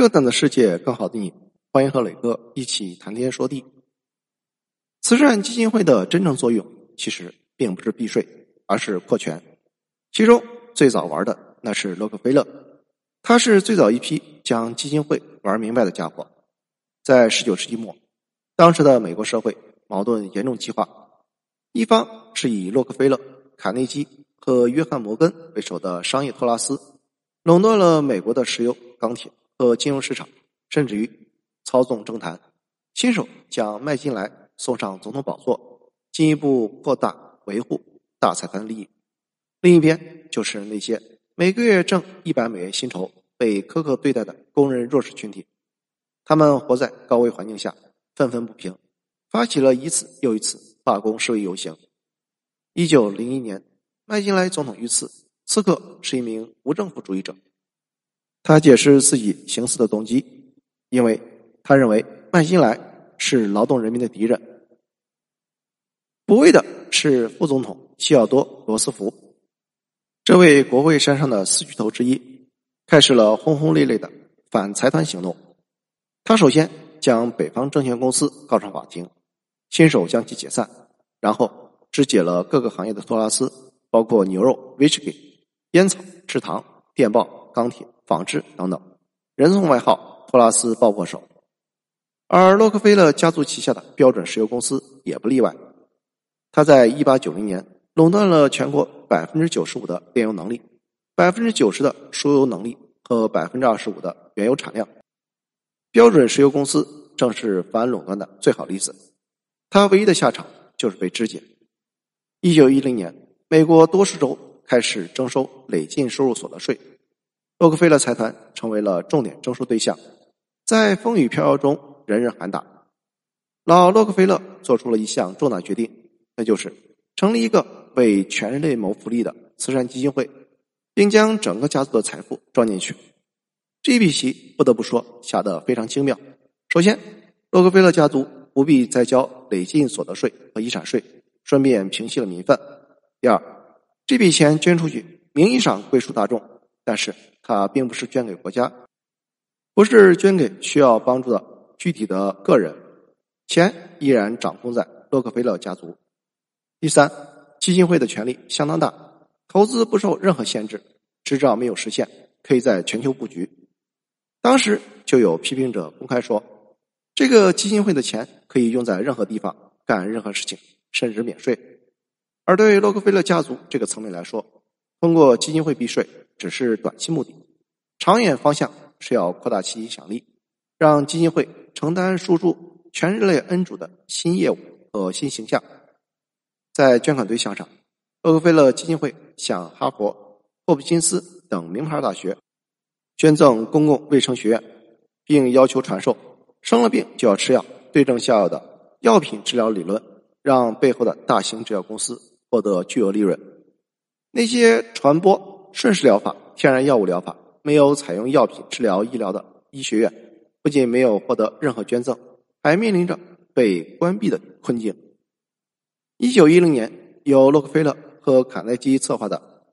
更大的世界，更好的你，欢迎和磊哥一起谈天说地。慈善基金会的真正作用，其实并不是避税，而是扩权。其中最早玩的那是洛克菲勒，他是最早一批将基金会玩明白的家伙。在十九世纪末，当时的美国社会矛盾严重激化，一方是以洛克菲勒、卡内基和约翰摩根为首的商业托拉斯，垄断了美国的石油、钢铁。和金融市场，甚至于操纵政坛，亲手将麦金莱送上总统宝座，进一步扩大维护大财团的利益。另一边就是那些每个月挣一百美元薪酬、被苛刻对待的工人弱势群体，他们活在高危环境下，愤愤不平，发起了一次又一次罢工示威游行。一九零一年，麦金莱总统遇刺，刺客是一名无政府主义者。他解释自己行刺的动机，因为他认为麦金莱是劳动人民的敌人。不为的是副总统西奥多·罗斯福，这位国会山上的四巨头之一，开始了轰轰烈烈的反财团行动。他首先将北方证券公司告上法庭，亲手将其解散，然后肢解了各个行业的托拉斯，包括牛肉、威士忌、烟草、制糖、电报、钢铁。纺织等等，人送外号“托拉斯爆破手”，而洛克菲勒家族旗下的标准石油公司也不例外。他在一八九零年垄断了全国百分之九十五的炼油能力、百分之九十的输油能力和百分之二十五的原油产量。标准石油公司正是反垄断的最好例子。他唯一的下场就是被肢解。一九一零年，美国多数州开始征收累进收入所得税。洛克菲勒财团成为了重点征收对象，在风雨飘摇中，人人喊打。老洛克菲勒做出了一项重大决定，那就是成立一个为全人类谋福利的慈善基金会，并将整个家族的财富装进去。这一笔棋不得不说下得非常精妙。首先，洛克菲勒家族不必再交累进所得税和遗产税，顺便平息了民愤。第二，这笔钱捐出去，名义上归属大众，但是。他并不是捐给国家，不是捐给需要帮助的具体的个人，钱依然掌控在洛克菲勒家族。第三，基金会的权力相当大，投资不受任何限制，执照没有时限，可以在全球布局。当时就有批评者公开说，这个基金会的钱可以用在任何地方干任何事情，甚至免税。而对洛克菲勒家族这个层面来说，通过基金会避税。只是短期目的，长远方向是要扩大其影响力，让基金会承担输出全人类恩主的新业务和新形象。在捐款对象上，洛克菲勒基金会向哈佛、霍普金斯等名牌大学捐赠公共卫生学院，并要求传授生了病就要吃药、对症下药的药品治疗理论，让背后的大型制药公司获得巨额利润。那些传播。顺势疗法、天然药物疗法没有采用药品治疗医疗的医学院，不仅没有获得任何捐赠，还面临着被关闭的困境。一九一零年，由洛克菲勒和卡耐基策划的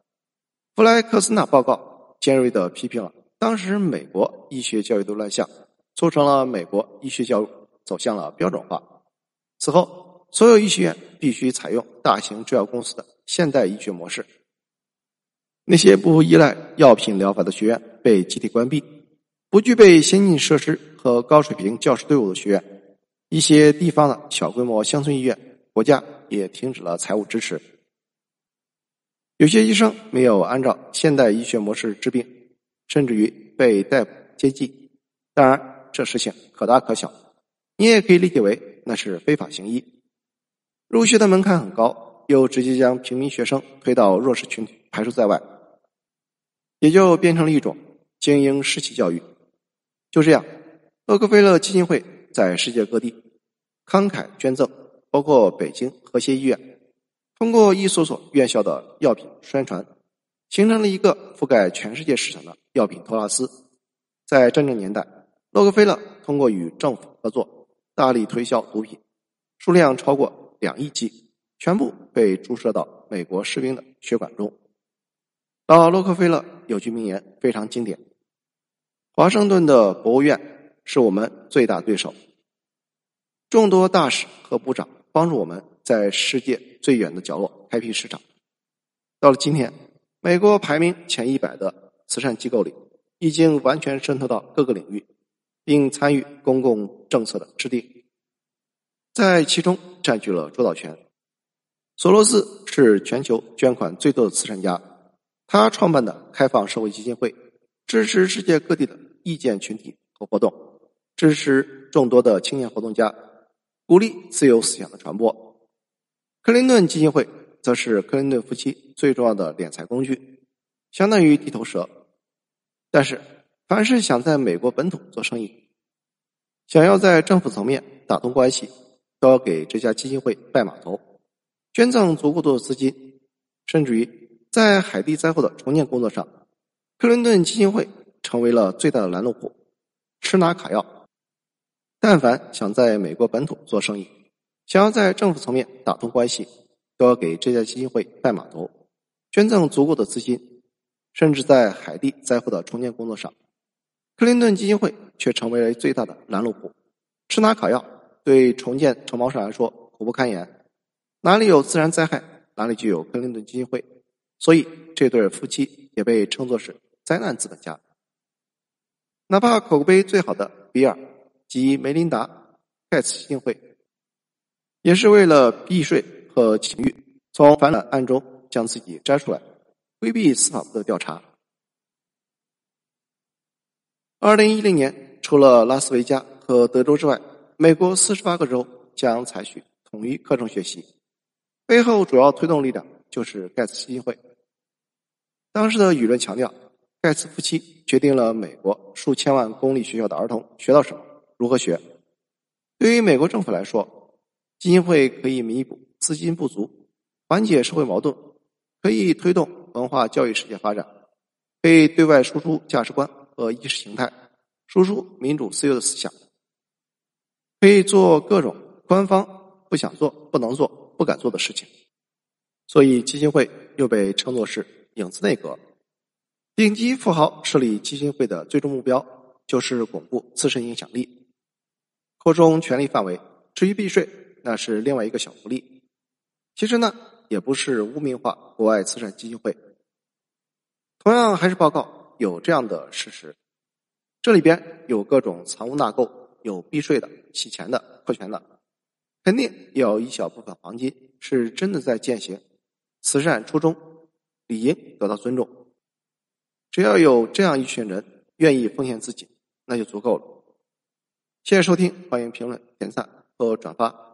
弗莱克斯纳报告，尖锐的批评了当时美国医学教育的乱象，促成了美国医学教育走向了标准化。此后，所有医学院必须采用大型制药公司的现代医学模式。那些不依赖药品疗法的学院被集体关闭，不具备先进设施和高水平教师队伍的学院，一些地方的小规模乡村医院，国家也停止了财务支持。有些医生没有按照现代医学模式治病，甚至于被逮捕接济。当然，这事情可大可小，你也可以理解为那是非法行医。入学的门槛很高，又直接将平民学生推到弱势群体排除在外。也就变成了一种精英士气教育。就这样，洛克菲勒基金会在世界各地慷慨捐赠，包括北京和谐医院，通过一所所院校的药品宣传，形成了一个覆盖全世界市场的药品托拉斯。在战争年代，洛克菲勒通过与政府合作，大力推销毒品，数量超过两亿剂，全部被注射到美国士兵的血管中。老洛克菲勒有句名言非常经典：“华盛顿的国务院是我们最大对手。众多大使和部长帮助我们在世界最远的角落开辟市场。到了今天，美国排名前一百的慈善机构里，已经完全渗透到各个领域，并参与公共政策的制定，在其中占据了主导权。索罗斯是全球捐款最多的慈善家，他创办的开放社会基金会支持世界各地的意见群体和活动，支持众多的青年活动家，鼓励自由思想的传播。克林顿基金会则是克林顿夫妻最重要的敛财工具，相当于地头蛇。但是，凡是想在美国本土做生意，想要在政府层面打通关系，都要给这家基金会拜码头。捐赠足够多的资金，甚至于在海地灾后的重建工作上，克林顿基金会成为了最大的拦路虎，吃拿卡要。但凡想在美国本土做生意，想要在政府层面打通关系，都要给这家基金会拜码头，捐赠足够的资金，甚至在海地灾后的重建工作上，克林顿基金会却成为了最大的拦路虎，吃拿卡要，对重建承包商来说苦不堪言。哪里有自然灾害，哪里就有克林顿基金会，所以这对夫妻也被称作是灾难资本家。哪怕口碑最好的比尔及梅琳达·盖茨基金会，也是为了避税和情欲，从反垄案中将自己摘出来，规避司法部的调查。二零一零年，除了拉斯维加和德州之外，美国四十八个州将采取统一课程学习。背后主要推动力量就是盖茨基金会。当时的舆论强调，盖茨夫妻决定了美国数千万公立学校的儿童学到什么、如何学。对于美国政府来说，基金会可以弥补资金不足，缓解社会矛盾，可以推动文化教育事业发展，可以对外输出价值观和意识形态，输出民主自由的思想，可以做各种官方不想做、不能做。不敢做的事情，所以基金会又被称作是影子内阁。顶级富豪设立基金会的最终目标就是巩固自身影响力，扩充权力范围。至于避税，那是另外一个小福利。其实呢，也不是污名化国外慈善基金会。同样还是报告有这样的事实：这里边有各种藏污纳垢、有避税的、洗钱的、扩权的。肯定有一小部分黄金是真的在践行慈善初衷，理应得到尊重。只要有这样一群人愿意奉献自己，那就足够了。谢谢收听，欢迎评论、点赞和转发。